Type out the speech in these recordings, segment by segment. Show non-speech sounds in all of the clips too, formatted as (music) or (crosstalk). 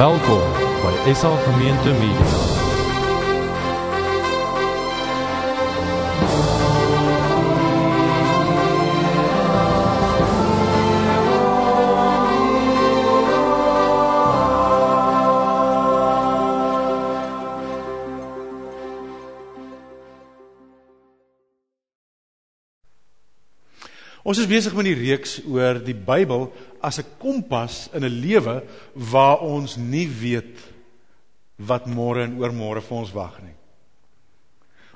Welkom by SA Gemeente Media. Ons is besig met die reeks oor die Bybel as 'n kompas in 'n lewe waar ons nie weet wat môre en oormôre vir ons wag nie.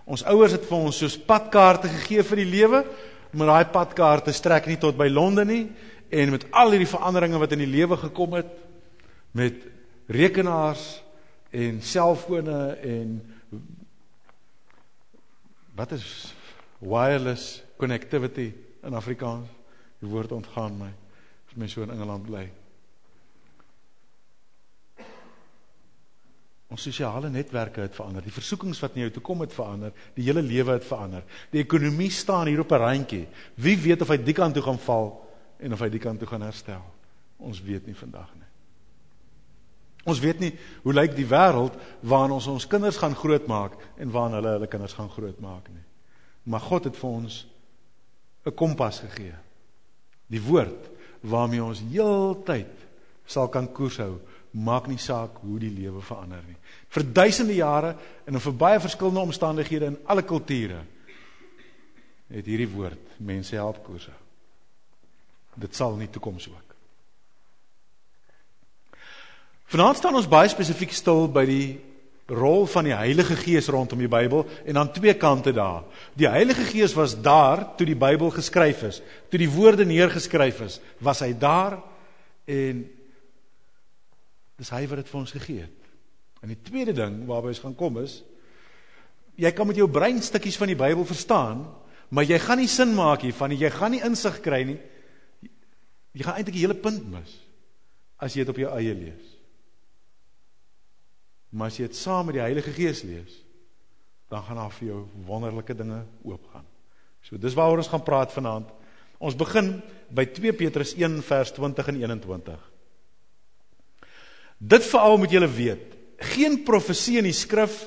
Ons ouers het vir ons soos padkaarte gegee vir die lewe, maar daai padkaarte strek nie tot by Londen nie en met al hierdie veranderinge wat in die lewe gekom het met rekenaars en selfone en wat is wireless connectivity in Afrikaans. Die woord ontgaan my. As my so in Engeland bly. Ons sosiale netwerke het verander. Die versoekings wat na jou toe kom het verander. Die hele lewe het verander. Die ekonomie staan hier op 'n randjie. Wie weet of hy die kant toe gaan val en of hy die kant toe gaan herstel? Ons weet nie vandag nie. Ons weet nie hoe lyk die wêreld waarin ons ons kinders gaan grootmaak en waarin hulle hulle kinders gaan grootmaak nie. Maar God het vir ons 'n kompas gegee. Die woord waarmee ons heeltyd sal kan koers hou, maak nie saak hoe die lewe verander nie. Vir duisende jare en in vir baie verskillende omstandighede in alle kulture het hierdie woord mense help koers hou. Dit sal nie toekoms ook. Vanaand staan ons baie spesifiek stil by die rol van die Heilige Gees rondom die Bybel en aan twee kante daar. Die Heilige Gees was daar toe die Bybel geskryf is. Toe die woorde neergeskryf is, was hy daar en dis hy wat dit vir ons gegee het. En die tweede ding waarby ons gaan kom is jy kan met jou brein stukkies van die Bybel verstaan, maar jy gaan nie sin maak hiervan nie. Jy gaan nie insig kry nie. Jy gaan eintlik die hele punt mis as jy dit op jou eie lees. Maar as jy dit saam met die Heilige Gees lees, dan gaan daar vir jou wonderlike dinge oopgaan. So dis waaroor ons gaan praat vanaand. Ons begin by 2 Petrus 1 vers 20 en 21. Dit veral moet julle weet, geen profesie in die skrif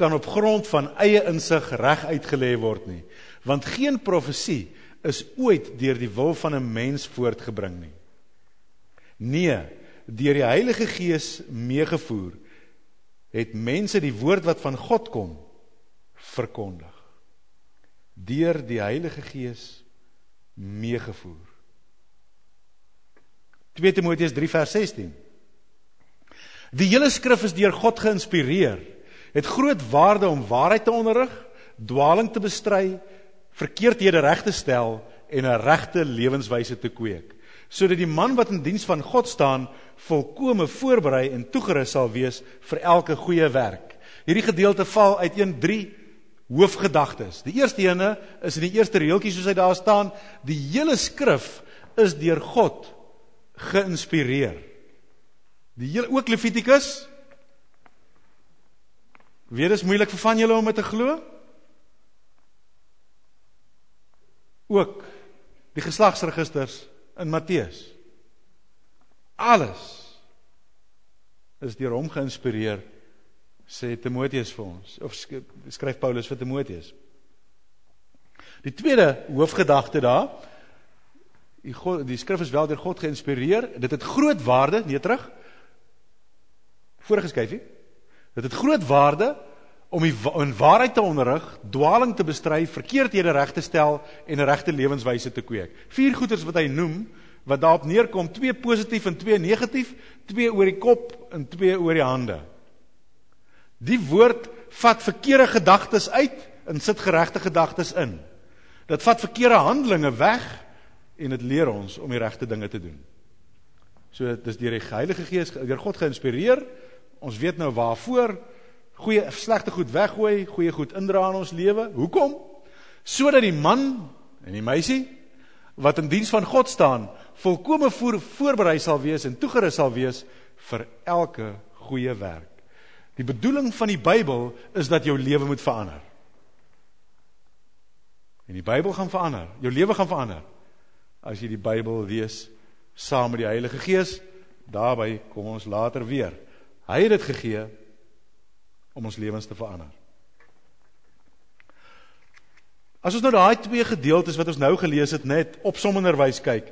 kan op grond van eie insig reg uitgelê word nie, want geen profesie is ooit deur die wil van 'n mens voortgebring nie. Nee, deur die Heilige Gees meegevoer het mense die woord wat van God kom verkondig. Deur die Heilige Gees meegevoer. 2 Timoteus 3 vers 16 Die hele skrif is deur God geïnspireer. Het groot waarde om waarheid te onderrig dwaling te bestry verkeerdhede reg te stel en 'n regte lewenswyse te kweek sodat die man wat in diens van God staan volkome voorberei en toegerus sal wees vir elke goeie werk. Hierdie gedeelte val uit 1:3 hoofgedagtes. Die eerste ene is in die eerste reeltjie soos hy daar staan, die hele skrif is deur God geïnspireer. Die hele ook Levitikus. Weer is moeilik vir van julle om dit te glo. Ook die geslagsregisters in Matteus. Alles is deur hom geïnspireer sê Timoteus vir ons of skryf Paulus vir Timoteus. Die tweede hoofgedagte daar die God die skrif is wel deur God geïnspireer. Dit het groot waarde, nee terug. Vorige skyfie. Dit het groot waarde om die in waarheid te onderrig, dwaling te bestry, verkeerdhede reg te stel en 'n regte lewenswyse te kweek. Vier goeders wat hy noem wat daarop neerkom, twee positief en twee negatief, twee oor die kop en twee oor die hande. Die woord vat verkeerde gedagtes uit en sit geregte gedagtes in. Dit vat verkeerde handelinge weg en dit leer ons om die regte dinge te doen. So dis deur die Heilige Gees, deur God geïnspireer. Ons weet nou waarvoor goeie slegte goed weggooi, goeie goed indra in ons lewe. Hoekom? Sodat die man en die meisie wat in diens van God staan, volkome voor, voorberei sal wees en toegerus sal wees vir elke goeie werk. Die bedoeling van die Bybel is dat jou lewe moet verander. En die Bybel gaan verander, jou lewe gaan verander as jy die Bybel lees saam met die Heilige Gees. Daarby kom ons later weer Hy het dit gegee om ons lewens te verander. As ons nou daai twee gedeeltes wat ons nou gelees het net opsommenderwys kyk,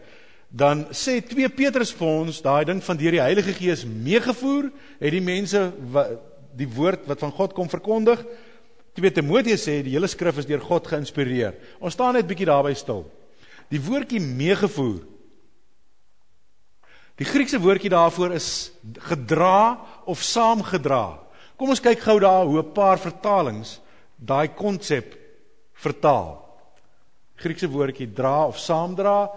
dan sê 2 Petrus vir ons daai ding van deur die Heilige Gees meegevoer, het die mense die woord wat van God kom verkondig. 2 Timoteus sê die hele skrif is deur God geïnspireer. Ons staan net bietjie daarby stil. Die woordjie meegevoer. Die Griekse woordjie daarvoor is gedra of saamgedra. Kom ons kyk gou daar hoe 'n paar vertalings daai konsep vertaal. Griekse woordjie dra of saamdra.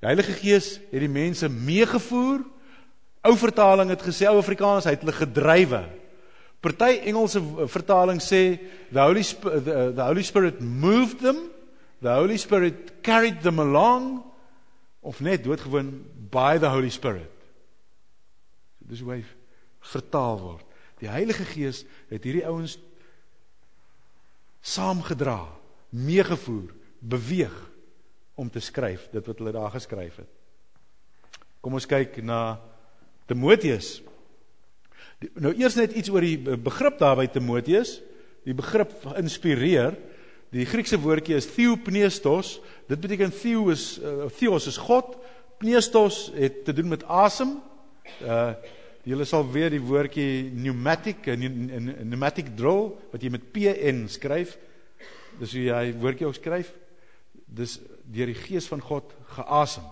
Die Heilige Gees het die mense meegevoer. Ou vertaling het gesê ou Afrikaans hy het hulle gedrywe. Party Engelse vertaling sê the Holy Spirit, the, the Holy Spirit moved them, the Holy Spirit carried them along of net doodgewoon by the Holy Spirit. So dis hoe hy vertaal word. Die Heilige Gees het hierdie ouens saamgedra, meegevoer, beweeg om te skryf dit wat hulle daar geskryf het. Kom ons kyk na Timoteus. Nou eers net iets oor die begrip daar by Timoteus. Die begrip inspireer. Die Griekse woordjie is theopneustos. Dit beteken theo is uh, theos is God. Pneustos het te doen met asem. Uh julle sal weer die woordjie pneumatic en pneumatic drill wat jy met PN skryf. Dis hoe jy woordjie ook skryf. Dis deur die gees van God geasem.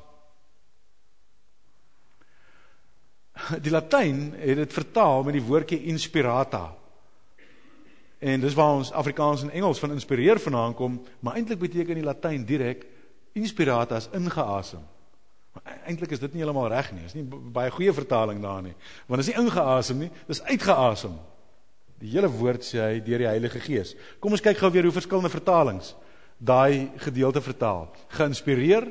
Die Latyn het dit vertaal met die woordjie inspirata. En dis waar ons Afrikaans en Engels van inspireer vandaan kom, maar eintlik beteken die Latyn direk inspirata as ingeasem. Maar eintlik is dit nie heeltemal reg nie. Is nie baie goeie vertaling daar nie. Want is nie ingeasem nie, dis uitgeasem. Die hele woord sê hy deur die Heilige Gees. Kom ons kyk gou weer hoe verskillende vertalings daai gedeelte vertaal. Geïnspireer.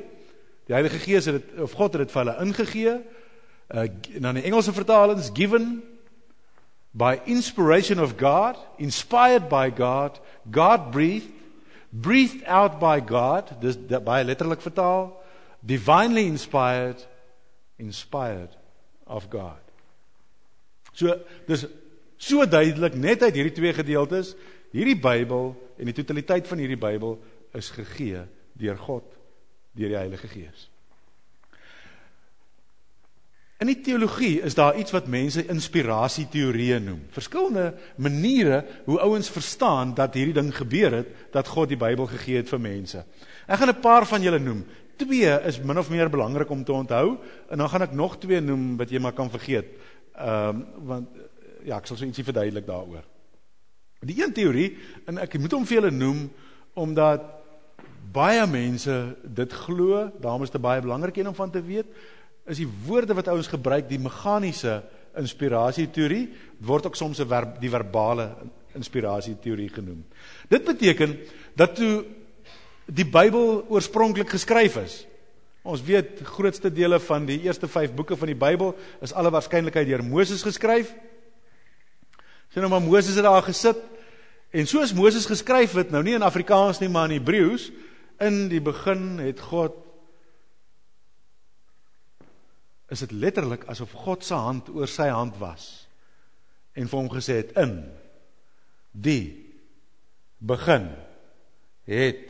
Die Heilige Gees het dit of God het dit vir hulle ingegee uh, dan die Engelse vertalings given by inspiration of God, inspired by God, God breathed, breathed out by God, dis baie letterlik vertaal, divinely inspired, inspired of God. So dis so duidelik net uit hierdie twee gedeeltes, hierdie Bybel en die totaliteit van hierdie Bybel is gegee deur God deur die Heilige Gees. In die teologie is daar iets wat mense inspirasieteorieë noem. Verskillende maniere hoe ouens verstaan dat hierdie ding gebeur het, dat God die Bybel gegee het vir mense. Ek gaan 'n paar van julle noem. Twee is min of meer belangrik om te onthou en dan gaan ek nog twee noem wat jy maar kan vergeet. Ehm um, want ja, ek sal so ietsie verduidelik daaroor. Die een teorie en ek moet hom vir julle noem omdat baie mense dit glo, is dit baie belangrik een om van te weet is die woorde wat ouens gebruik die meganiese inspirasie teorie word ook soms 'n die verbale inspirasie teorie genoem. Dit beteken dat toe die Bybel oorspronklik geskryf is. Ons weet grootste dele van die eerste 5 boeke van die Bybel is alle waarskynlikheid deur Moses geskryf. Sien nou maar Moses het daar gesit en soos Moses geskryf het, nou nie in Afrikaans nie, maar in Hebreëus, in die begin het God is dit letterlik asof God se hand oor sy hand was en vir hom gesê het in die begin het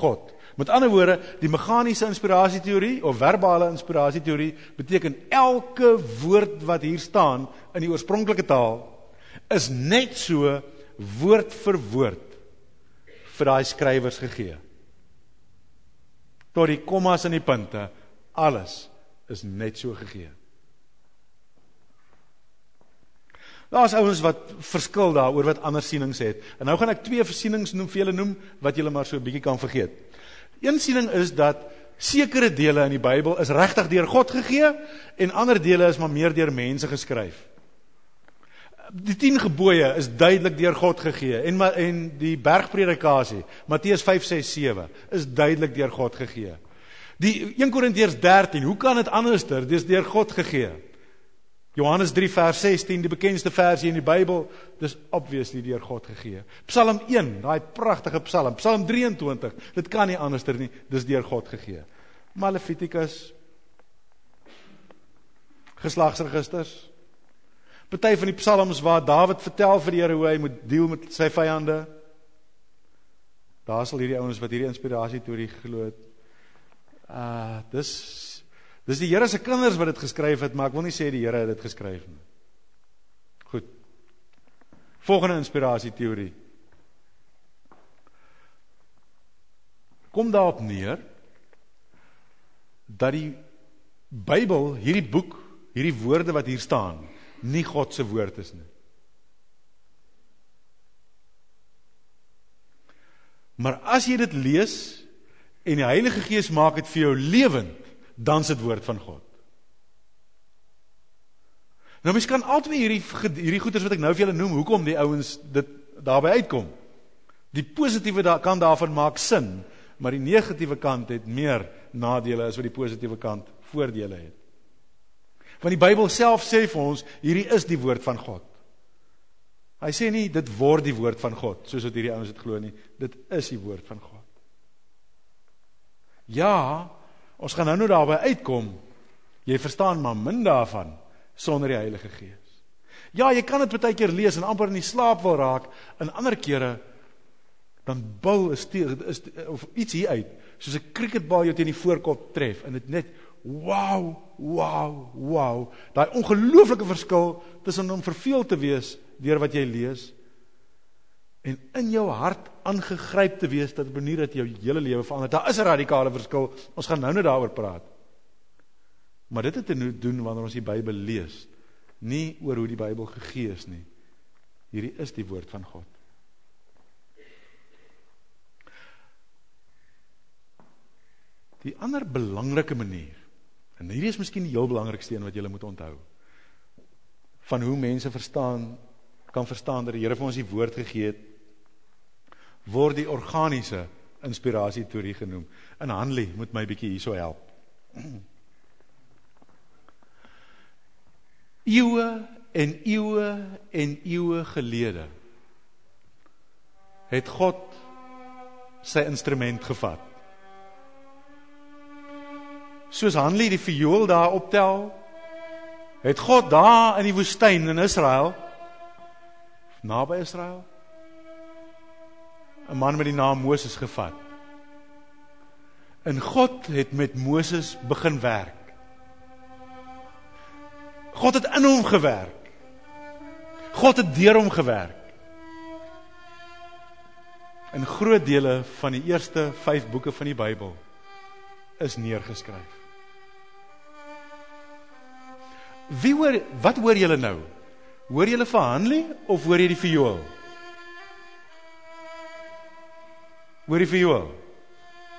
God. Met ander woorde, die meganiese inspirasieteorie of verbale inspirasieteorie beteken elke woord wat hier staan in die oorspronklike taal is net so woord vir woord vir daai skrywers gegee. Tot die kommas en die punte, alles is net so gegee. Daar's ouens wat verskil daaroor wat ander sienings het. En nou gaan ek twee versienings noem julle noem wat julle maar so 'n bietjie kan vergeet. Een siening is dat sekere dele in die Bybel is regtig deur God gegee en ander dele is maar meer deur mense geskryf. Die 10 gebooie is duidelik deur God gegee en en die bergpredikasie Matteus 5 6 7 is duidelik deur God gegee. Die 1 Korintiërs 13, hoe kan dit anderster? Dis deur God gegee. Johannes 3 vers 16, die bekendste versie in die Bybel, dis obviously deur God gegee. Psalm 1, daai pragtige Psalm, Psalm 23, dit kan nie anderster nie, dis deur God gegee. Malefitikus geslagsregisters. Party van die psalms waar Dawid vertel vir die Here hoe hy moet deel met sy vyande. Daar sal hierdie ouens wat hierdie inspirasie teorie glo het. Uh dis dis die Here se kinders wat dit geskryf het, maar ek wil nie sê die Here het dit geskryf nie. Goed. Volgende inspirasie teorie. Kom daarop neer dat die Bybel, hierdie boek, hierdie woorde wat hier staan, nie God se woord is nie. Maar as jy dit lees en die Heilige Gees maak dit vir jou lewend, dan is dit woord van God. Nou mens kan altyd hierdie hierdie goeders wat ek nou vir julle noem, hoekom die ouens dit daarby uitkom. Die positiewe da kant daarvan maak sin, maar die negatiewe kant het meer nadele as wat die positiewe kant voordele het. Want die Bybel self sê vir ons, hierdie is die woord van God. Hy sê nie dit word die woord van God, soos wat hierdie ouens dit glo nie. Dit is die woord van God. Ja, ons gaan nou nou daarby uitkom. Jy verstaan maar min daarvan sonder die Heilige Gees. Ja, jy kan dit baie keer lees en amper in die slaap wil raak, en ander kere dan bil is is of iets hier uit, soos 'n cricketbal jou teen die voorkop tref en dit net wow, wow, wow. Daai ongelooflike verskil tussen om verveel te wees deur wat jy lees en in jou hart aangegryp te wees dat 'n manier dat jou hele lewe verander. Daar is 'n radikale verskil. Ons gaan nou net daaroor praat. Maar dit het te doen wanneer ons die Bybel lees, nie oor hoe die Bybel gegee is nie. Hierdie is die woord van God. Die ander belangrike manier En hierdie is miskien die heel belangrikste een wat jy moet onthou. Van hoe mense verstaan kan verstaan dat die Here vir ons die woord gegee het word die organiese inspirasie teorie genoem. In Hanley moet my bietjie hierso help. (clears throat) Eeue en eeue en eeue gelede het God sy instrument gevat soos Hanlie die viool daar optel, het God daar in die woestyn in Israel naby Israel 'n man met die naam Moses gevat. En God het met Moses begin werk. God het in hom gewerk. God het deur hom gewerk. In groot dele van die eerste 5 boeke van die Bybel is neergeskryf. Wie hoor wat hoor julle nou? Hoor julle vir Hanlie of hoor jy die viool? Hoor jy die viool?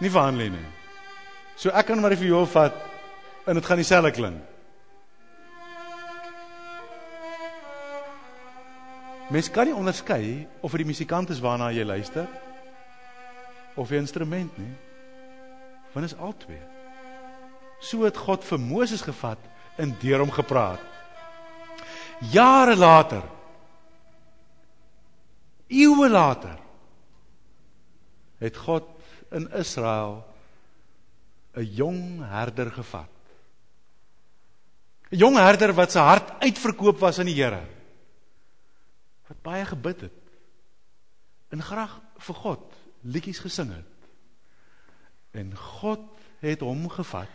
Nie vir Hanlie nie. So ek kan maar die viool vat en dit gaan dieselfde klink. Mens kan nie onderskei of dit die musikant is waarna jy luister of die instrument nie. Want is al twee. So het God vir Moses gevat en deur hom gepraat. Jare later, eeue later, het God in Israel 'n jong herder gevat. 'n Jong herder wat sy hart uitverkoop was aan die Here. Wat baie gebid het. En graag vir God liedjies gesing het. En God het hom gevat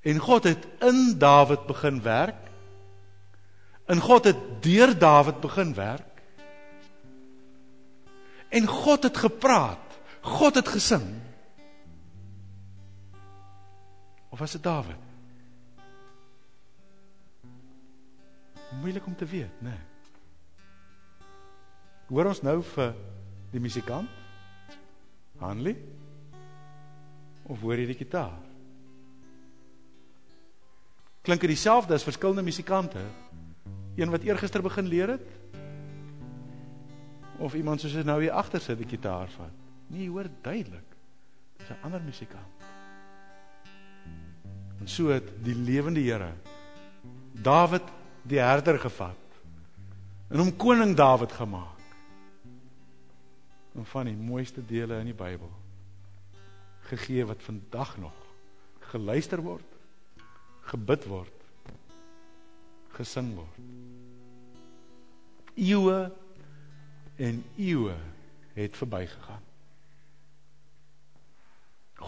En God het in Dawid begin werk. En God het deur Dawid begin werk. En God het gepraat. God het gesing. Of was dit Dawid? Moeilik om te weet, né? Nee. Hoor ons nou vir die musikant? Hanlie? Of hoor jy die gitaar? klink dit dieselfde as verskillende musikante. Een wat eergister begin leer het of iemand soos nou hier agter sit die gitaar vat. Nee, hoor duidelik. Dis 'n ander musikant. En so het die lewende Here Dawid die herder gevat en hom koning Dawid gemaak. En van die mooiste dele in die Bybel gegee wat vandag nog geluister word gebid word gesing word Eeue en eeue het verbygegaan.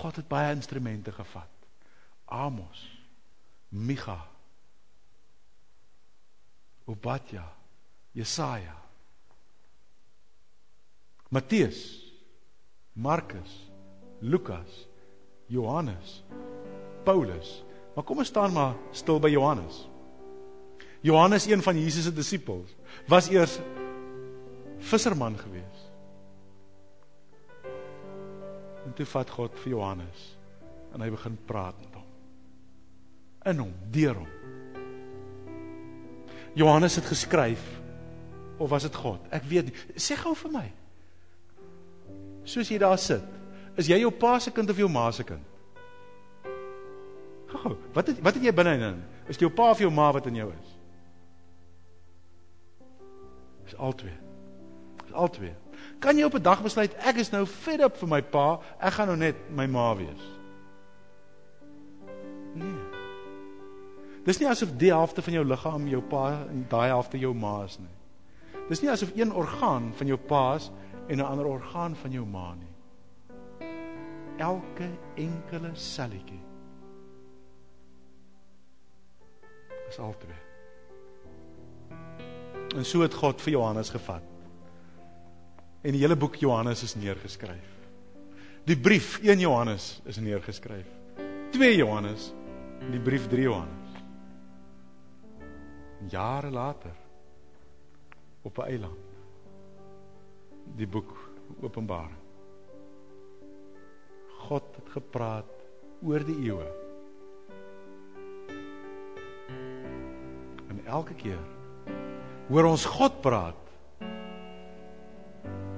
God het baie instrumente gevat. Amos, Micha, Obadja, Jesaja, Matteus, Markus, Lukas, Johannes, Paulus. Maar kom ons staan maar stil by Johannes. Johannes, een van Jesus se disippels, was eers visserman gewees. En toe vat God vir Johannes en hy begin praat met hom. In hom, deur hom. Johannes het geskryf of was dit God? Ek weet nie. Sê gou vir my. Soos jy daar sit, is jy jou pa se kind of jou ma se kind? Gou, wat het wat het jy binne in? Is jou pa of jou ma wat in jou is? Dis albei. Dis albei. Kan jy op 'n dag besluit ek is nou fed up vir my pa, ek gaan nou net my ma wees? Nee. Dis nie asof die helfte van jou liggaam jou pa en daai helfte jou ma is nie. Dis nie asof een orgaan van jou pa is en 'n ander orgaan van jou ma nie. Elke enkele selletjie is albei. En so het God vir Johannes gevat. En die hele boek Johannes is neergeskryf. Die brief 1 Johannes is neergeskryf. 2 Johannes en die brief 3 Johannes. Jare later op 'n eiland. Die boek Openbaring. God het gepraat oor die eeue. En elke keer hoor ons God praat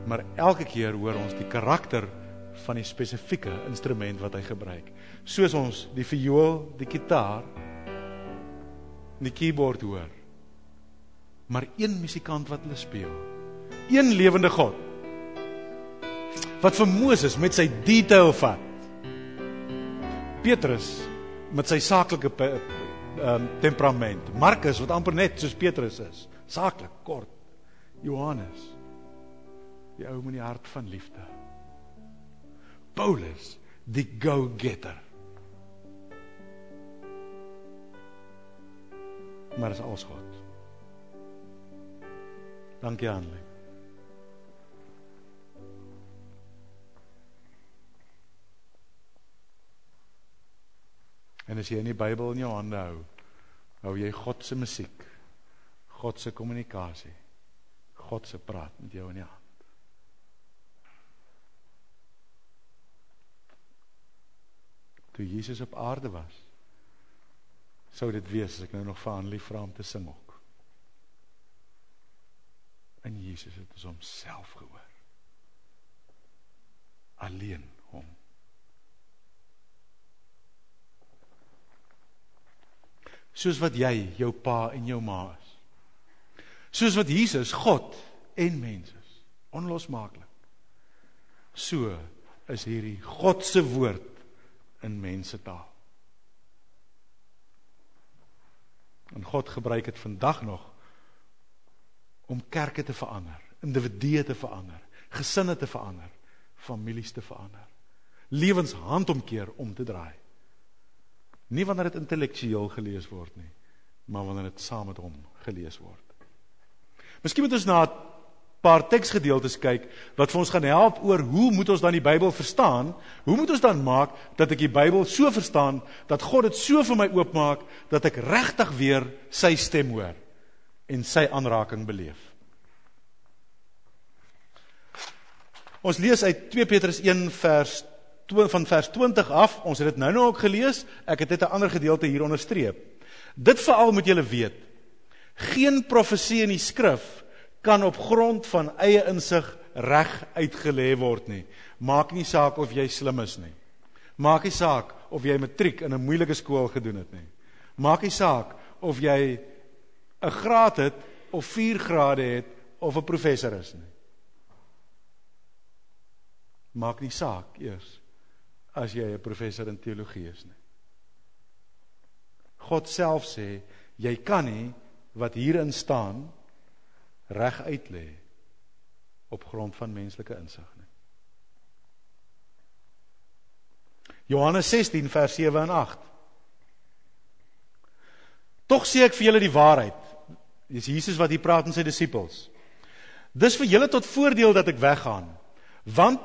maar elke keer hoor ons die karakter van die spesifieke instrument wat hy gebruik. Soos ons die viool, die gitaar, die keyboard hoor. Maar een musikant wat hulle speel. Een lewende God. Wat vir Moses met sy detail vat. Petrus met sy saaklike um, temperament. Markus wat amper net soos Petrus is, saaklik, kort. Johannes die ou met die hart van liefde. Paulus, die go-getter. Maar is alles God. Dankie Annelie. En as jy in die Bybel in jou hande hou, hou jy God se musiek, God se kommunikasie, God se praat met jou in die hand. Toe Jesus op aarde was sou dit wees as ek nou nog vir aan lief vra om te sing ook. En Jesus het ons homself gehoor. Alleen hom. Soos wat jy jou pa en jou ma is. Soos wat Jesus God en mens is. Onlosmaaklik. So is hierdie God se woord in mense taal. En God gebruik dit vandag nog om kerke te verander, individue te verander, gesinne te verander, families te verander. Lewens handomkeer om te draai. Nie wanneer dit intellektueel gelees word nie, maar wanneer dit saam met hom gelees word. Miskien moet ons na paar teksgedeeltes kyk wat vir ons gaan help oor hoe moet ons dan die Bybel verstaan? Hoe moet ons dan maak dat ek die Bybel so verstaan dat God dit so vir my oopmaak dat ek regtig weer sy stem hoor en sy aanraking beleef? Ons lees uit 2 Petrus 1 vers van vers 20 af. Ons het dit nou nou ook gelees. Ek het net 'n ander gedeelte hier onderstreep. Dit veral moet julle weet. Geen profesie in die skrif kan op grond van eie insig reg uitgelê word nie. Maak nie saak of jy slim is nie. Maak nie saak of jy matriek in 'n moeilike skool gedoen het nie. Maak nie saak of jy 'n graad het of 4 grade het of 'n professor is nie. Maak nie saak eers as jy 'n professor in teologie is nie. God self sê jy kan nie wat hierin staan reg uit lê op grond van menslike insig nie. Johannes 16 vers 7 en 8. Tog sê ek vir julle die waarheid. Dis Jesus wat hier praat met sy disippels. Dis vir julle tot voordeel dat ek weggaan. Want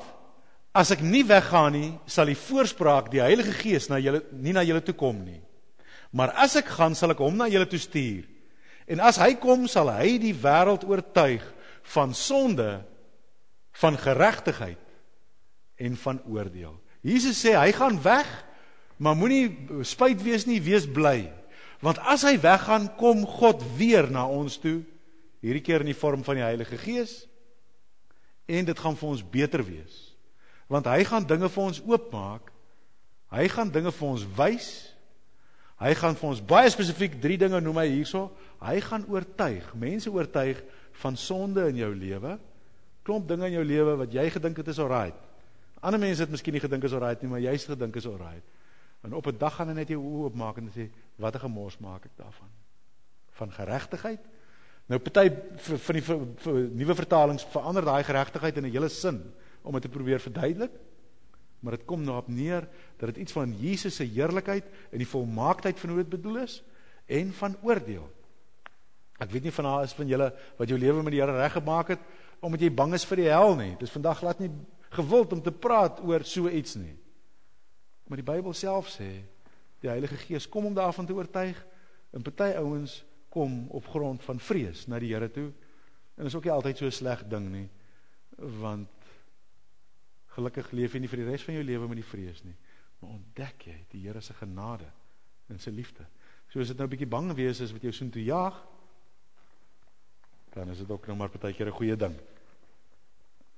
as ek nie weggaan nie, sal die voorspraak, die Heilige Gees na julle nie na julle toe kom nie. Maar as ek gaan, sal ek hom na julle toe stuur. En as hy kom, sal hy die wêreld oortuig van sonde, van geregtigheid en van oordeel. Jesus sê hy gaan weg, maar moenie spyt wees nie, wees bly. Want as hy weggaan, kom God weer na ons toe, hierdie keer in die vorm van die Heilige Gees. En dit gaan vir ons beter wees. Want hy gaan dinge vir ons oopmaak. Hy gaan dinge vir ons wys. Hy gaan vir ons baie spesifiek drie dinge noem hy hierso. Hy gaan oortuig, mense oortuig van sonde in jou lewe. Klomp dinge in jou lewe wat jy gedink het is alright. Ander mense het miskien nie gedink is alright nie, maar jy's gedink is alright. En op 'n dag gaan hy net jou oë oopmaak en sê, "Wat 'n gemors maak ek daarvan?" Van geregtigheid. Nou party van die nuwe vertalings verander daai geregtigheid in 'n hele sin om dit te probeer verduidelik. Maar dit kom nou op neer dat dit iets van Jesus se heerlikheid en die volmaaktheid van hoe dit bedoel is en van oordeel. Ek weet nie van haar is van julle wat jou lewe met die Here reggemaak het omdat jy bang is vir die hel nie. Dis vandag glad nie gewild om te praat oor so iets nie. Maar die Bybel self sê die Heilige Gees kom om daarvan te oortuig en party ouens kom op grond van vrees na die Here toe. En is ook nie altyd so 'n sleg ding nie want gelukkig leef jy nie vir die res van jou lewe met die vrees nie, maar ontdek jy die Here se genade en sy liefde. So as dit nou 'n bietjie bang wees is wat jou soontoe jaag, dan is dit ook nou maar partykeer 'n goeie ding.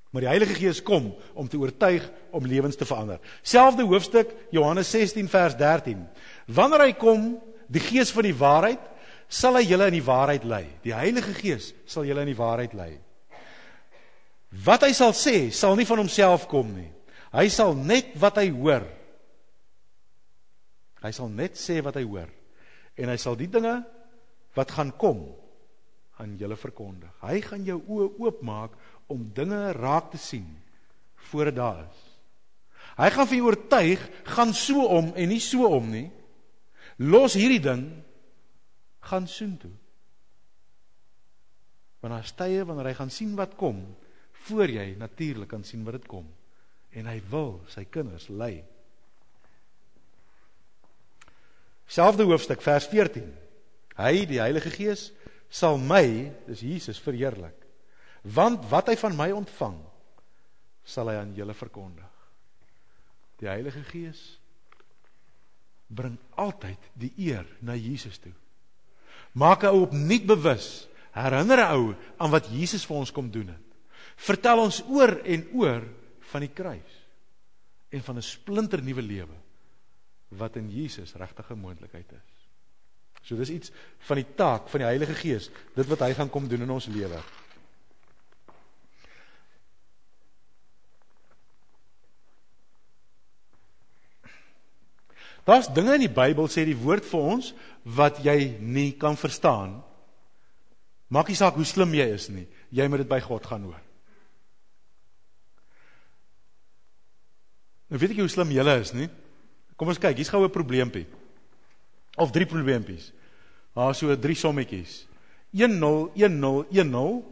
Maar die Heilige Gees kom om te oortuig om lewens te verander. Selfde hoofstuk Johannes 16 vers 13. Wanneer hy kom, die Gees van die waarheid, sal hy julle in die waarheid lei. Die Heilige Gees sal julle in die waarheid lei. Wat hy sal sê, sal nie van homself kom nie. Hy sal net wat hy hoor. Hy sal net sê wat hy hoor. En hy sal die dinge wat gaan kom aan julle verkondig. Hy gaan jou oë oopmaak om dinge raak te sien voor dit daar is. Hy gaan vir jou oortuig, gaan so om en nie so om nie. Los hierdie ding, gaan soontoe. Wanneer hy stye, wanneer hy gaan sien wat kom, voor jy natuurlik kan sien wat dit kom. En hy wil sy kinders lei. Selfde hoofstuk vers 14. Hy, die Heilige Gees, sal my, dis Jesus verheerlik want wat hy van my ontvang sal hy aan julle verkondig. Die Heilige Gees bring altyd die eer na Jesus toe. Maak 'n ou opnuut bewus, herinner 'n ou aan wat Jesus vir ons kom doen het. Vertel ons oor en oor van die kruis en van 'n splinter nuwe lewe wat in Jesus regtig 'n moontlikheid is. So dis iets van die taak van die Heilige Gees, dit wat hy gaan kom doen in ons lewe. Daar's dinge in die Bybel sê die woord vir ons wat jy nie kan verstaan. Maak nie saak hoe slim jy is nie, jy moet dit by God gaan hoor. Nou weet ek hoe slim jy is nie. Kom ons kyk, hier's gou 'n probleempie. Of drie probleempies. Daar so drie sommetjies. 10 10 10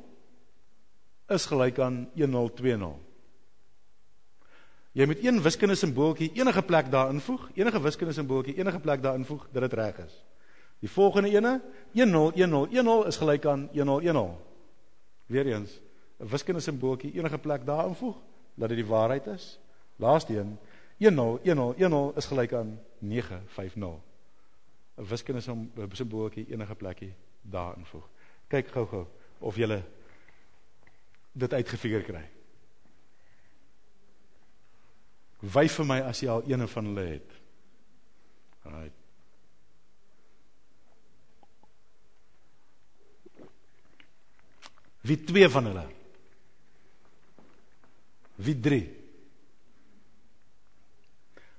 is gelyk aan 1020. Jy moet een wiskunde simbooltjie enige plek daar invoeg, enige wiskunde simbooltjie enige plek daar invoeg dat dit reg is. Die volgende ene 101010 is gelyk aan 1010. Weereens 'n wiskunde simbooltjie enige plek daar invoeg dat dit die waarheid is. Laaste een 101010 is gelyk aan 950. 'n Wiskunde simbooltjie enige plekkie daar invoeg. Kyk gou-gou of jy dit uitgefigure kry. Wyf vir my as jy al een van hulle het. Right. Wie twee van hulle? Wie drie?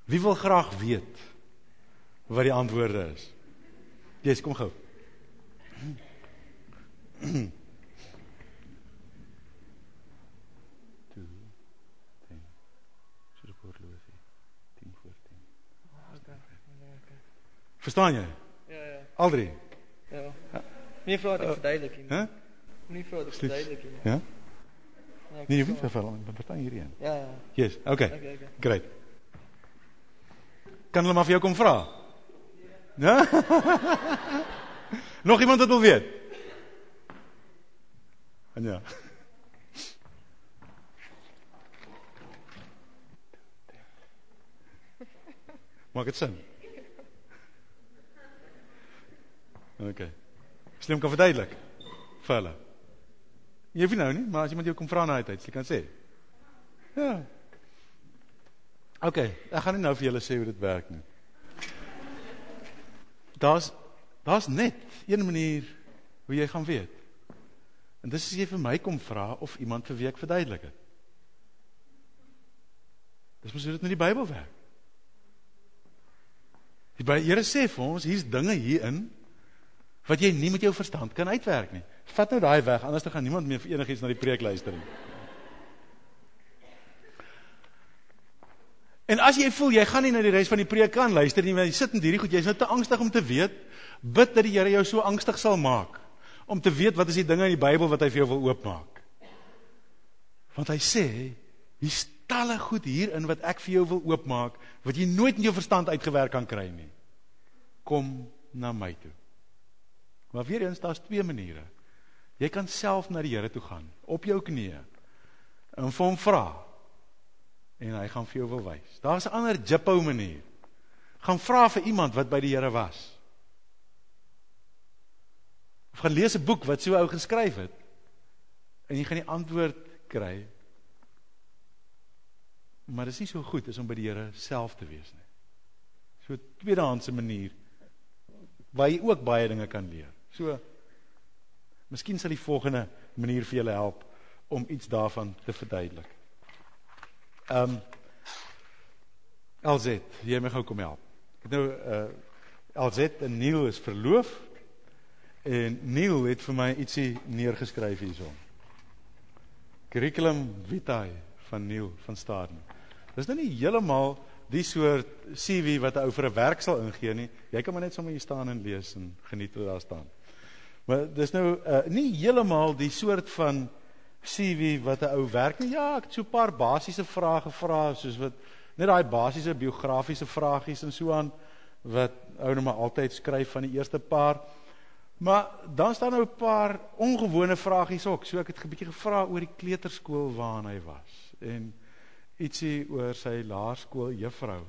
Wie wil graag weet wat die antwoorde is? Jesus, kom gou. Toe. Ten. Soos op horlosie. 10 voor 10. Okay. Okay. Verstaan jy? Ja ja. Al drie. Ja. Moenie vra dat ek eh, verduidelik nie. Hæ? Moenie vra dat ek verduidelik nie. Ja. Nou, nee, jy moet verval, maar party hierheen. Ja ja. Yes, okay. okay, okay. Great. Kan hulle maar vir jou kom vra? Ja? (laughs) Nog iemand wat wil weet? En ja. (laughs) Maak dit sin? Okay. Slim kan verduidelik vir hulle. Jy hoef nie nou nie, maar as iemand jou kom vra na die tyd, jy kan sê. Ja. OK, ek gaan nie nou vir julle sê hoe dit werk nie. Daar's daar's net een manier hoe jy gaan weet. En dis as jy vir my kom vra of iemand vir wie ek verduidelik het. Dis mos hoe dit met die Bybel werk. Die Here sê vir ons, hier's dinge hierin wat jy nie met jou verstand kan uitwerk nie. Vat nou daai weg, anders gaan niemand meer vir enigiets na die preek luister nie. En as jy voel jy gaan nie na die res van die preek kan luister nie, want jy sit in hierdie goed, jy's nou te angstig om te weet, bid dat die Here jou so angstig sal maak om te weet wat is die dinge in die Bybel wat hy vir jou wil oopmaak. Want hy sê, hier's talle goed hierin wat ek vir jou wil oopmaak wat jy nooit in jou verstand uitgewerk kan kry nie. Kom na my toe. Maar weer eens daar's twee maniere. Jy kan self na die Here toe gaan op jou knieë en vir hom vra en hy gaan vir jou wil wys. Daar's 'n ander jippo manier. Gaan vra vir iemand wat by die Here was. Of gaan lees 'n boek wat so ou geskryf het en jy gaan die antwoord kry. Maar dit is nie so goed as om by die Here self te wees nie. So tweedehandse manier waar jy ook baie dinge kan leer. So Miskien sal die volgende manier vir julle help om iets daarvan te verduidelik. Ehm um, LZ, jy my gou kom help. Ek het nou uh LZ en Neil is verloof en Neil het vir my ietsie neergeskryf hierson. Curriculum vitae van Neil van Staden. Dis nou nie heeltemal die soort CV wat 'n ou vir 'n werk sal ingee nie. Jy kan maar net sommer hier staan en lees en geniet wat daar staan. Maar dis nou uh, nie heeltemal die soort van CV wat 'n ou werk nie. Ja, ek het so 'n paar basiese vrae gevra soos wat net daai basiese biografiese vragies en so aan wat ou nou maar altyd skryf van die eerste paar. Maar dan staan nou 'n paar ongewone vragies ook. So ek het 'n bietjie gevra oor die kleuterskool waarna hy was en ietsie oor sy laerskool juffrou.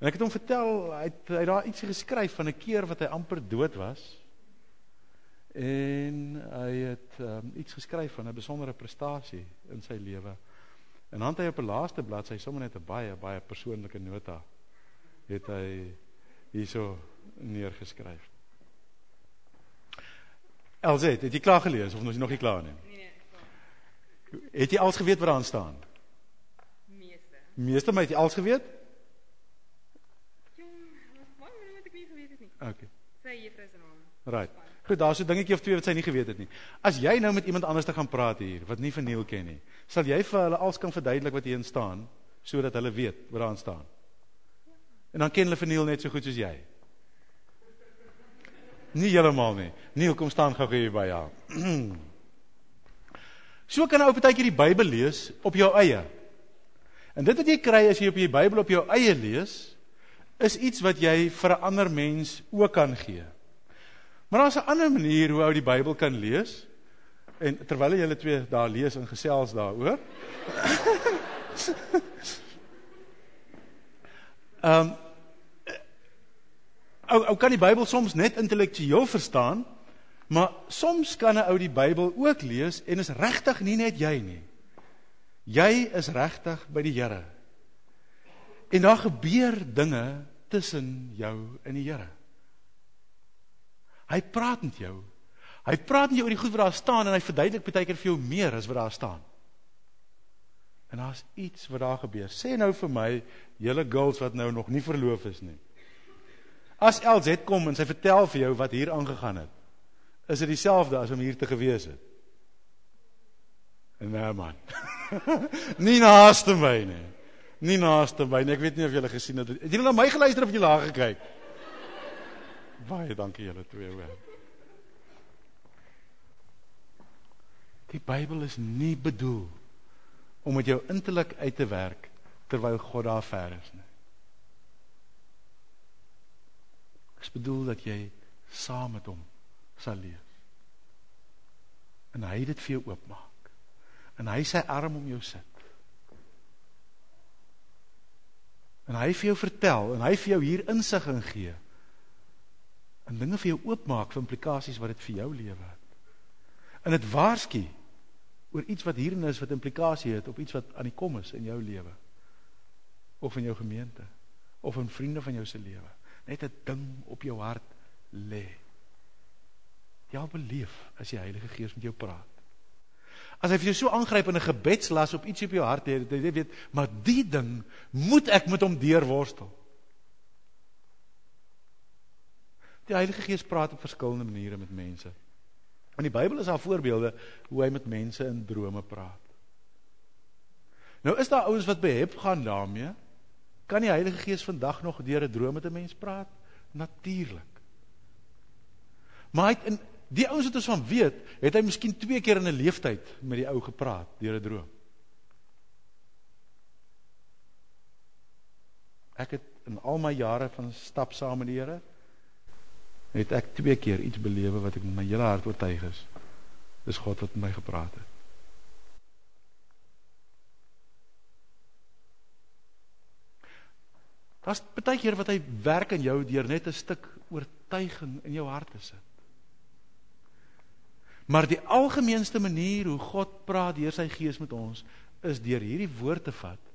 En ek het hom vertel hy het, hy het daar ietsie geskryf van 'n keer wat hy amper dood was. En hy het um, iets geskryf van 'n besondere prestasie in sy lewe. En dan het hy op 'n laaste bladsy sommer net 'n baie baie persoonlike nota het hy hierso neergeskryf. LZ, het jy klaar gelees of is jy nog nie klaar nie? Nee, nee, klaar. Het jy alles geweet wat daarin staan? Meeste. Meeste maar het jy alles geweet? Jong, wat moet ek nie geweet het nie. Okay. Sy juffrou se naam. Right. Goed, daar's so 'n dingetjie of twee wat sy nie geweet het nie. As jy nou met iemand anders te gaan praat hier wat nie van Neil ken nie, sal jy vir hulle alles kan verduidelik wat hierin staan sodat hulle weet wat daarin staan. En dan ken hulle van Neil net so goed soos jy. Nie heeltemal nie. Neil kom staan gou hier by jou. (clears throat) so kan ou partykeer die Bybel lees op jou eie. En dit wat jy kry as jy op die Bybel op jou eie lees, is iets wat jy vir 'n ander mens ook kan gee. Maar daar's 'n ander manier hoe ou die Bybel kan lees. En terwyl julle twee daar lees en gesels daaroor. (laughs) Ehm um, ou ou kan die Bybel soms net intellektueel verstaan, maar soms kan 'n ou die Bybel ook lees en is regtig nie net jy nie. Jy is regtig by die Here. En daar gebeur dinge tussen jou en die Here. Hy praat met jou. Hy praat met jou oor die goed wat daar staan en hy verduidelik baie keer vir jou meer as wat daar staan. En daar's iets wat daar gebeur. Sê nou vir my, julle girls wat nou nog nie verloof is nie. As LZ kom en sy vertel vir jou wat hier aangegaan het, is dit dieselfde as om hier te gewees het. En nou man. (laughs) nie naaste my nie. Nie naaste my nie. Ek weet nie of julle gesien het. Het julle na my geluister of julle haar gekyk? Baie dankie julle twee hoor. Die Bybel is nie bedoel om met jou intellek uit te werk terwyl God daar ver is nie. Dit is bedoel dat jy saam met hom sal leef. En hy dit vir jou oopmaak. En hy sy arm om jou sit. En hy vir jou vertel en hy vir jou hier insig in gee. En dinge vir jou oopmaak vir implikasies wat dit vir jou lewe het. En dit waarsku oor iets wat hierin is wat implikasie het op iets wat aan die kom is in jou lewe of in jou gemeente of in vriende van jou se lewe. Net 'n ding op jou hart lê. Jy al beleef as die Heilige Gees met jou praat. As hy vir jou so aangryp in 'n gebedslas op iets op jou hart het, jy weet, maar die ding moet ek met hom deurworstel. Die Heilige Gees praat op verskillende maniere met mense. In die Bybel is daar voorbeelde hoe hy met mense in drome praat. Nou is daar ouens wat behep gaan daarmee. Kan die Heilige Gees vandag nog deur 'n droom met 'n mens praat? Natuurlik. Maar hy het in die ouens wat ons van weet, het hy miskien twee keer in 'n leeftyd met die ou gepraat deur 'n droom. Ek het in al my jare van stap saam met die Here het ek twee keer iets belewe wat ek met my hele hart oortuig is. Dis God wat met my gepraat het. Daar's baie keer wat hy werk in jou deur net 'n stuk oortuiging in jou hart te sit. Maar die algemeenste manier hoe God praat deur sy gees met ons is deur hierdie woord te vat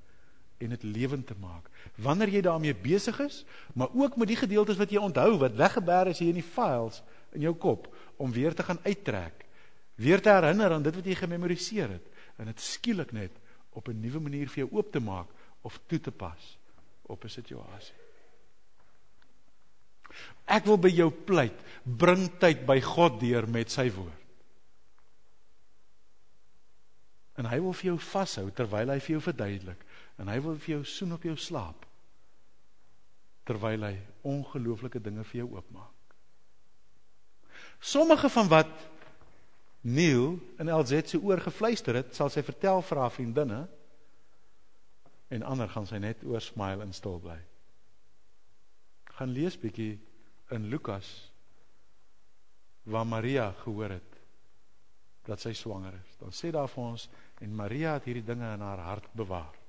en dit lewend te maak. Wanneer jy daarmee besig is, maar ook met die gedeeltes wat jy onthou wat weggeberg is hier in die files in jou kop om weer te gaan uittrek, weer te herinner aan dit wat jy gememoriseer het en dit skielik net op 'n nuwe manier vir jou oop te maak of toe te pas op 'n situasie. Ek wil by jou pleit, bring tyd by God deur met sy woord. En hy wil vir jou vashou terwyl hy vir jou verduidelik en hy wil vir jou soen op jou slaap terwyl hy ongelooflike dinge vir jou oopmaak. Sommige van wat Neil in LZ se oor gefluister het, sal sy vertel vir haar vriendinne en ander gaan sy net oor smile en stil bly. Gaan lees bietjie in Lukas waar Maria gehoor het dat sy swanger is. Dan sê daar vir ons en Maria het hierdie dinge in haar hart bewaar.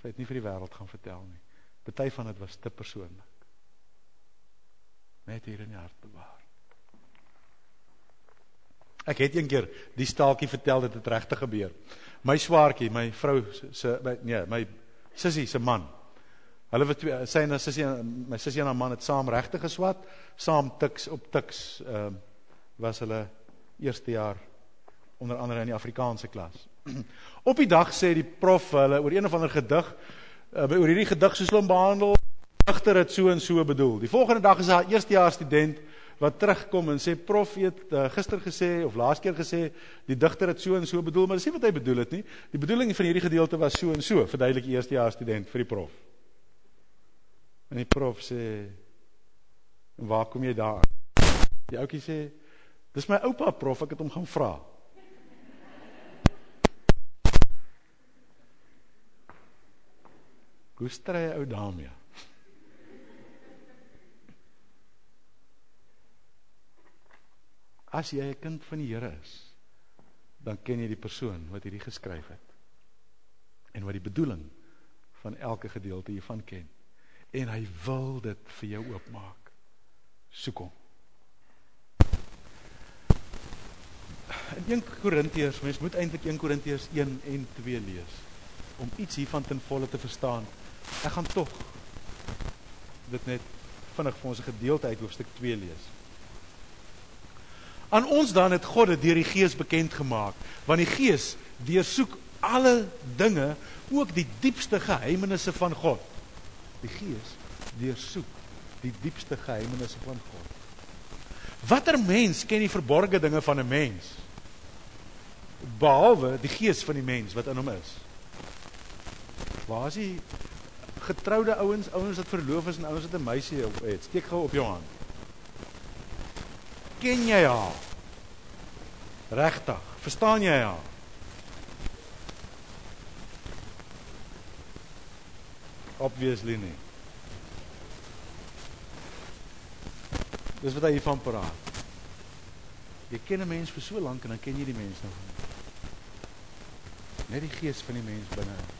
Sy het nie vir die wêreld gaan vertel nie. Party van dit was te persoonlik. Net hier in die hart bewaar. Ek het eendag die staaltjie vertel dit het regtig gebeur. My swaartjie, my vrou se nee, my sussie se man. Hulle het twee sy en sussie my sussie en haar man het saam regtig geswat, saam tiks op tiks ehm uh, was hulle eerste jaar onder andere in die Afrikaanse klas. (clears throat) Op die dag sê die prof hulle oor een of ander gedig uh, oor hierdie gedig so slim behandel. Digter het so en so bedoel. Die volgende dag is haar eerstejaars student wat terugkom en sê prof het uh, gister gesê of laas keer gesê die digter het so en so bedoel, maar dis nie wat hy bedoel het nie. Die bedoeling van hierdie gedeelte was so en so, verduidelik die eerstejaars student vir die prof. En die prof sê waar kom jy daar? Die ouetjie sê dis my oupa prof, ek het hom gaan vra. Hoe stry hy ou daarmee? As jy 'n kind van die Here is, dan ken jy die persoon wat hierdie geskryf het. En wat die bedoeling van elke gedeelte hiervan ken. En hy wil dit vir jou oopmaak. Soek hom. In 1 Korintiërs, mens moet eintlik 1 Korintiërs 1 en 2 lees om iets hiervan ten volle te verstaan. Ek gaan tog dit net vinnig vir ons 'n gedeelte uit hoofstuk 2 lees. Aan ons dan het God dit deur die Gees bekend gemaak, want die Gees deursoek alle dinge, ook die diepste geheimenisse van God. Die Gees deursoek die diepste geheimenisse van God. Watter mens ken die verborgde dinge van 'n mens? Behalwe die gees van die mens wat in hom is. Waar is die getroude ouens, ouens wat verloof is en ouens wat 'n meisie het? Steek gou op jou hand. Ken jy haar? Regtig? Verstaan jy haar? Obviously nie. Dis wat hy hiervan praat. Jy ken 'n mens vir so lank en dan ken jy die mens nog nie. Net die gees van die mens binne.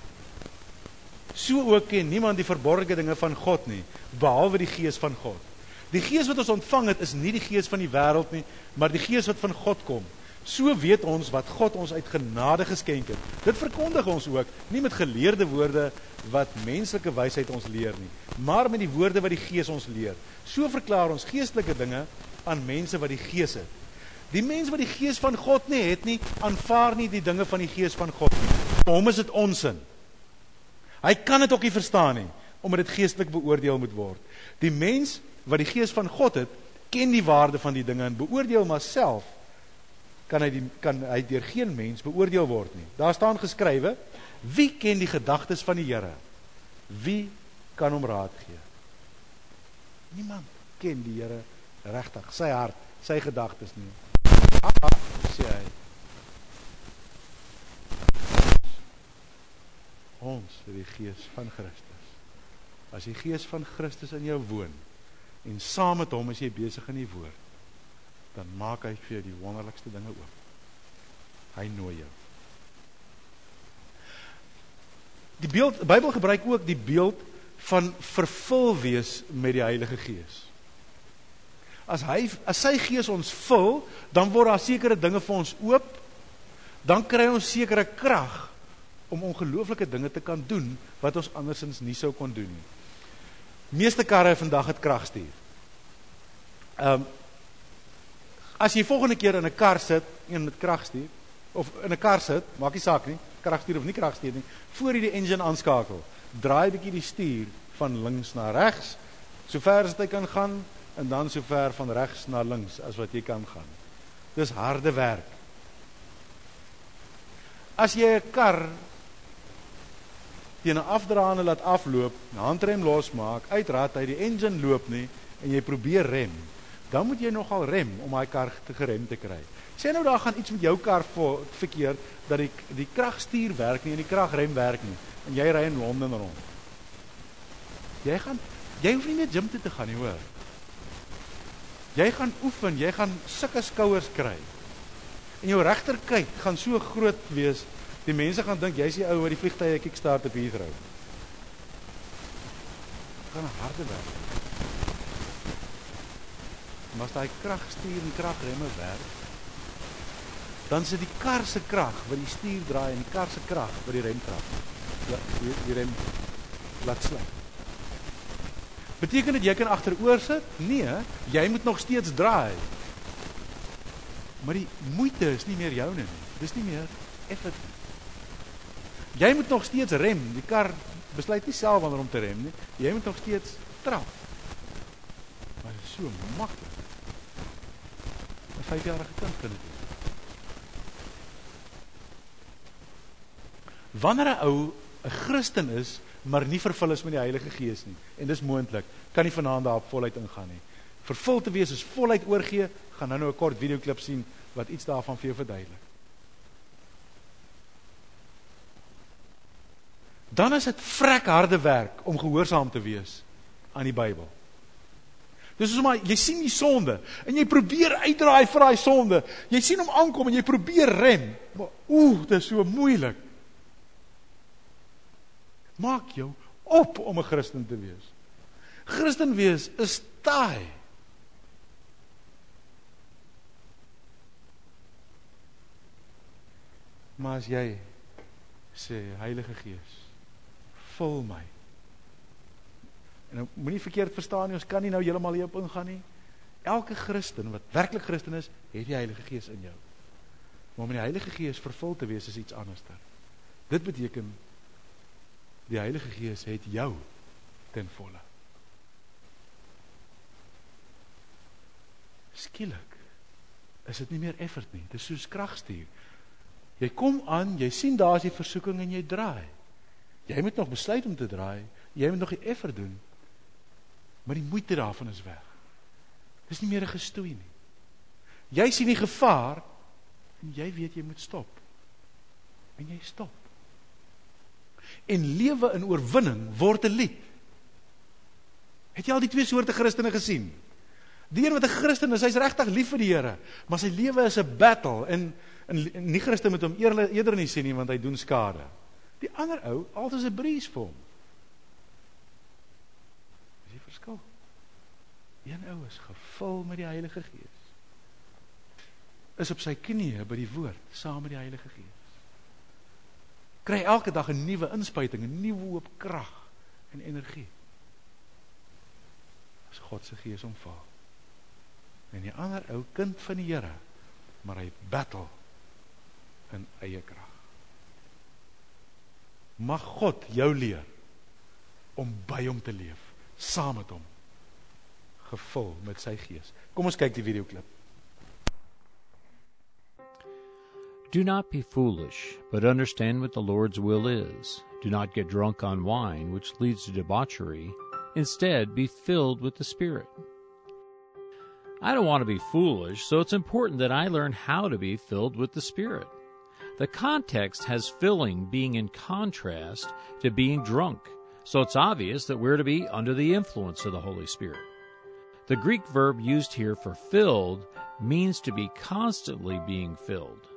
So ook ken niemand die verborgde dinge van God nie, behalwe die gees van God. Die gees wat ons ontvang het is nie die gees van die wêreld nie, maar die gees wat van God kom. So weet ons wat God ons uit genade geskenk het. Dit verkondig ons ook, nie met geleerde woorde wat menslike wysheid ons leer nie, maar met die woorde wat die Gees ons leer. So verklaar ons geestelike dinge aan mense wat die Gees het. Die mens wat die Gees van God nie het nie, aanvaar nie die dinge van die Gees van God nie. Vir hom is dit onsin. Hy kan dit ook nie verstaan nie, omdat dit geestelik beoordeel moet word. Die mens wat die Gees van God het, ken die waarde van die dinge en beoordeel maar self kan hy die, kan hy deur geen mens beoordeel word nie. Daar staan geskrywe: Wie ken die gedagtes van die Here? Wie kan hom raad gee? Niemand ken die Here regtig, sy hart, sy gedagtes nie. Ah, sê hy. Ons het die gees van Christus. As die gees van Christus in jou woon en saam met hom is jy besig in die woord, dan maak hy vir jou die wonderlikste dinge oop. Hy nooi jou. Die beeld die Bybel gebruik ook die beeld van vervul wees met die Heilige Gees. As hy as sy gees ons vul, dan word daar sekere dinge vir ons oop. Dan kry ons sekere krag om ongelooflike dinge te kan doen wat ons andersins nie sou kon doen nie. Meeste karre vandag het kragstuur. Ehm um, as jy volgende keer in 'n kar sit en met kragstuur of in 'n kar sit, maak nie saak nie, kragstuur of nie kragstuur nie, voor jy die engine aanskakel, draai bietjie die stuur van links na regs, sover as dit kan gaan en dan sover van regs na links as wat jy kan gaan. Dis harde werk. As jy 'n kar teen 'n afdraande laat afloop, handrem losmaak, uitraat hy die engine loop nie en jy probeer rem, dan moet jy nogal rem om daai kar te gerem te kry. Sê nou daar gaan iets met jou kar verkeerd dat die die kragstuur werk nie en die kragrem werk nie en jy ry in Londen rond. Jy gaan jy hoef nie meer gym toe te gaan nie, hoor. Jy gaan oefen, jy gaan sulke skouers kry. En jou regterkyk gaan so groot wees Die mense gaan dink jy's die ou wat die vliegtye kickstart op hier hou. Gaan harde werk. Maar as daai kragstuur en kragremme werk, dan sit die kar se krag wat die stuur draai en die kar se krag wat die rem krag. Ja, die, die rem laat slaan. Beteken dit jy kan agteroor sit? Nee, jy moet nog steeds draai. Maar die moeite is nie meer joune nie. Dis nie meer effort nie. Jy moet nog steeds rem. Die kar besluit nie self wanneer om te rem nie. Jy moet nog steeds trap. Maar dit is so maklik. 'n 5-jarige kind kan dit. Wanneer 'n ou 'n Christen is, maar nie vervul is met die Heilige Gees nie, en dis moontlik, kan nie vanaand daarop voluit ingaan nie. Vervul te wees is voluit oorgee, gaan nou nou 'n kort videoklip sien wat iets daarvan vir jou verduidelik. Dan is dit vrek harde werk om gehoorsaam te wees aan die Bybel. Dis soos maar jy sien die sonde en jy probeer uitdraai vir daai sonde. Jy sien hom aankom en jy probeer rem. Maar ooh, dit is so moeilik. Maak jou op om 'n Christen te wees. Christen wees is taai. Maar as jy sê Heilige Gees vul my. En nou moenie verkeerd verstaan nie, ons kan nie nou heeltemal hierop ingaan nie. Elke Christen wat werklik Christen is, het die Heilige Gees in jou. Maar om die Heilige Gees vervul te wees is iets anderster. Dit beteken die Heilige Gees het jou ten volle. Skielik is dit nie meer effort nie, dit is soos kragstuur. Jy kom aan, jy sien daar's die versoeking en jy draai. Jy moet nog besluit om te draai. Jy moet nog die effort doen. Maar die moeite daarvan is weg. Dis nie meer 'n gestoei nie. Jy sien die gevaar en jy weet jy moet stop. En jy stop. En lewe in oorwinning word 'n lied. Het jy al die twee soorte Christene gesien? Die een wat 'n Christen is, hy's regtig lief vir die Here, maar sy lewe is 'n battle en en nie Christen moet hom eerder eerder nie sien nie want hy doen skade. Die ander ou, altyd 'n breeze vir hom. Dis die verskil. Een ou is gevul met die Heilige Gees. Is op sy knieë by die woord saam met die Heilige Gees. Kry elke dag 'n nuwe inspuiting, 'n nuwe hoop krag en energie. As God se Gees omval. En die ander ou kind van die Here, maar hy battle in eie krag. Mag God jou leer om by hom te leef, saam met hom, gevul met sy gees. Kom ons kyk die. Do not be foolish, but understand what the Lord's will is. Do not get drunk on wine, which leads to debauchery. Instead, be filled with the Spirit. I don't want to be foolish, so it's important that I learn how to be filled with the Spirit. The context has filling being in contrast to being drunk, so it's obvious that we're to be under the influence of the Holy Spirit. The Greek verb used here for filled means to be constantly being filled.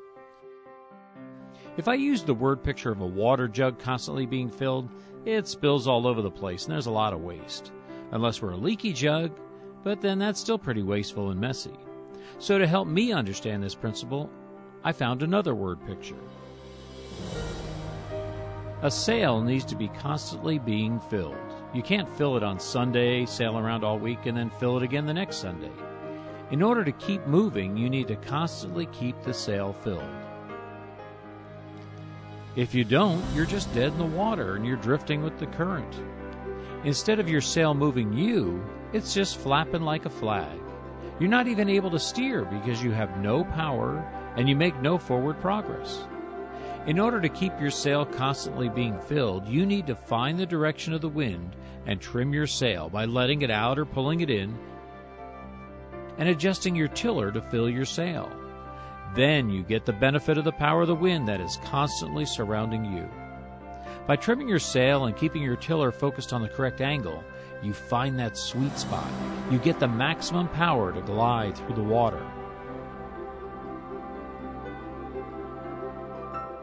If I use the word picture of a water jug constantly being filled, it spills all over the place and there's a lot of waste. Unless we're a leaky jug, but then that's still pretty wasteful and messy. So, to help me understand this principle, I found another word picture. A sail needs to be constantly being filled. You can't fill it on Sunday, sail around all week, and then fill it again the next Sunday. In order to keep moving, you need to constantly keep the sail filled. If you don't, you're just dead in the water and you're drifting with the current. Instead of your sail moving you, it's just flapping like a flag. You're not even able to steer because you have no power and you make no forward progress. In order to keep your sail constantly being filled, you need to find the direction of the wind and trim your sail by letting it out or pulling it in and adjusting your tiller to fill your sail. Then you get the benefit of the power of the wind that is constantly surrounding you. By trimming your sail and keeping your tiller focused on the correct angle, you find that sweet spot. You get the maximum power to glide through the water.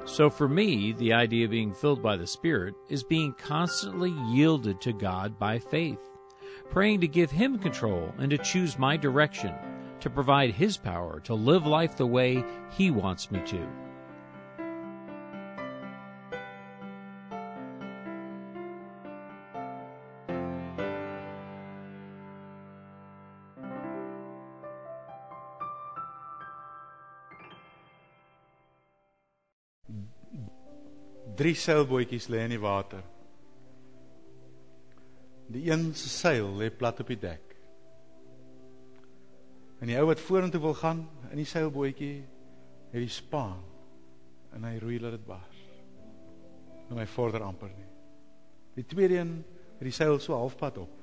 So, for me, the idea of being filled by the Spirit is being constantly yielded to God by faith, praying to give Him control and to choose my direction, to provide His power to live life the way He wants me to. Drie seilbootjies lê in die water. Die een se seil lê plat op die dek. En die ou wat vorentoe wil gaan in die seilbootjie het die spaan en hy roei laat dit bars. En hy vorder amper nie. Die tweede een het die seil so halfpad op.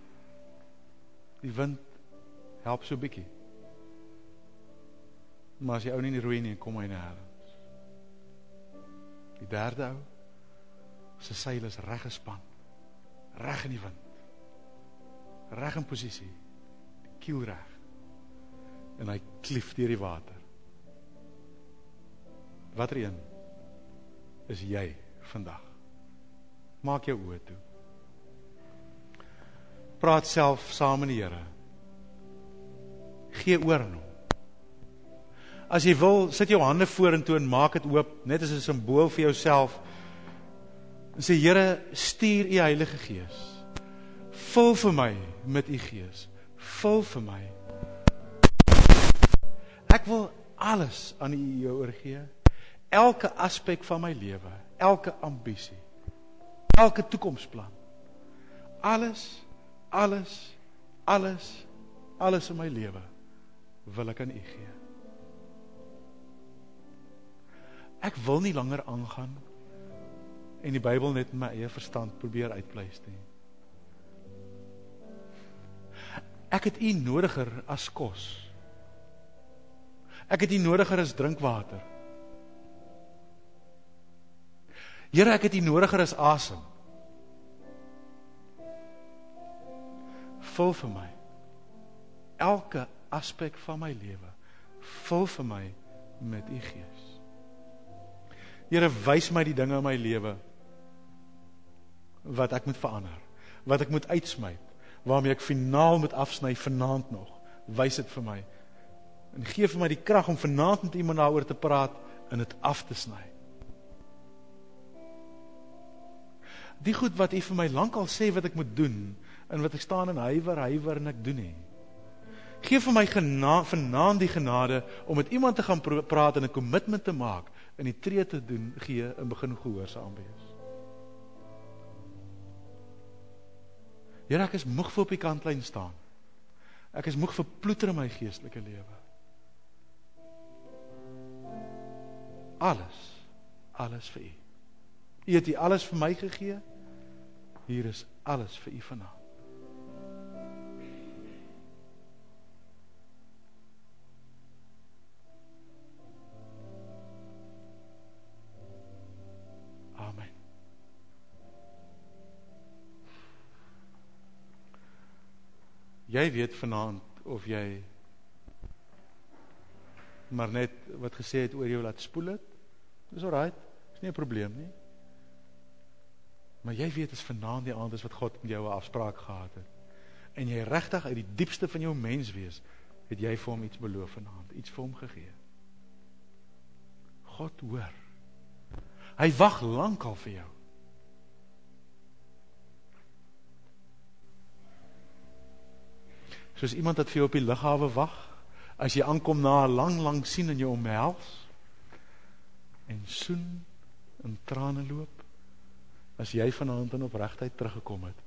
Die wind help so bietjie. Maar as jy ou nie roei nie, kom hy nêrens. Die derde ou sy seil is reg gespan. Reg in die wind. Reg in posisie. Kiel reg. En hy klief deur die water. Watter een is jy vandag? Maak jou oë toe. Praat self saam met die Here. Gee oor aan hom. As jy wil, sit jou hande vorentoe en maak dit oop, net as 'n simbool vir jouself. En sê Here, stuur u Heilige Gees. Vul vir my met u Gees. Vul vir my. Ek wil alles aan u jou oorgee. Elke aspek van my lewe, elke ambisie, elke toekomsplan. Alles, alles, alles, alles in my lewe wil ek aan u gee. Ek wil nie langer aangaan en die Bybel net in my eie verstand probeer uitpleis nie. Ek het U nodiger as kos. Ek het U nodiger as drinkwater. Here, ek het U nodiger as asem. Vul vir my elke aspek van my lewe. Vul vir my met U Gees. Here, wys my die dinge in my lewe wat ek moet verander, wat ek moet uitsmy, waarmee ek finaal moet afsny vanaand nog. Wys dit vir my. En gee vir my die krag om vanaand met iemand daaroor te praat en dit af te sny. Die goed wat U vir my lankal sê wat ek moet doen en wat ek staan in huiwer, huiwer en ek doen nie. Geef vir my genade vanaand die genade om met iemand te gaan praat en 'n kommitment te maak en die tree te doen gee en begin gehoorsaam wees. Here ek is moeg vir op die kantlyn staan. Ek is moeg vir ploeter in my geestelike lewe. Alles alles vir U. U het U alles vir my gegee. Hier is alles vir U vanaand. Jy weet vanaand of jy maar net wat gesê het oor jou laat spoel het. Dis alraai. Dis nie 'n probleem nie. Maar jy weet is vanaand die aand is wat God met jou 'n afspraak gehad het. En jy regtig uit die diepste van jou menswees het jy vir hom iets beloof vanaand, iets vir hom gegee. God hoor. Hy wag lankal vir jou. Soos iemand wat vir jou op die lughawe wag, as jy aankom na lang lang sien en jou omhels en soen en trane loop, as jy vanaand in opregtheid teruggekom het,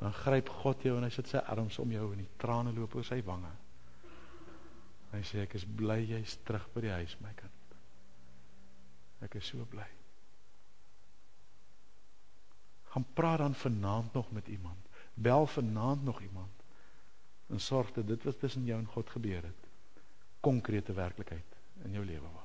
dan gryp God jou en hy sit sy arms om jou en die trane loop oor sy wange. Hy sê ek is bly jy's terug by die huis my kind. Ek is so bly. Gaan praat dan vanaand nog met iemand. Bel vanaand nog iemand. En sorg dat dit wat tussen jou en God gebeur het, konkrete werklikheid in jou lewe word.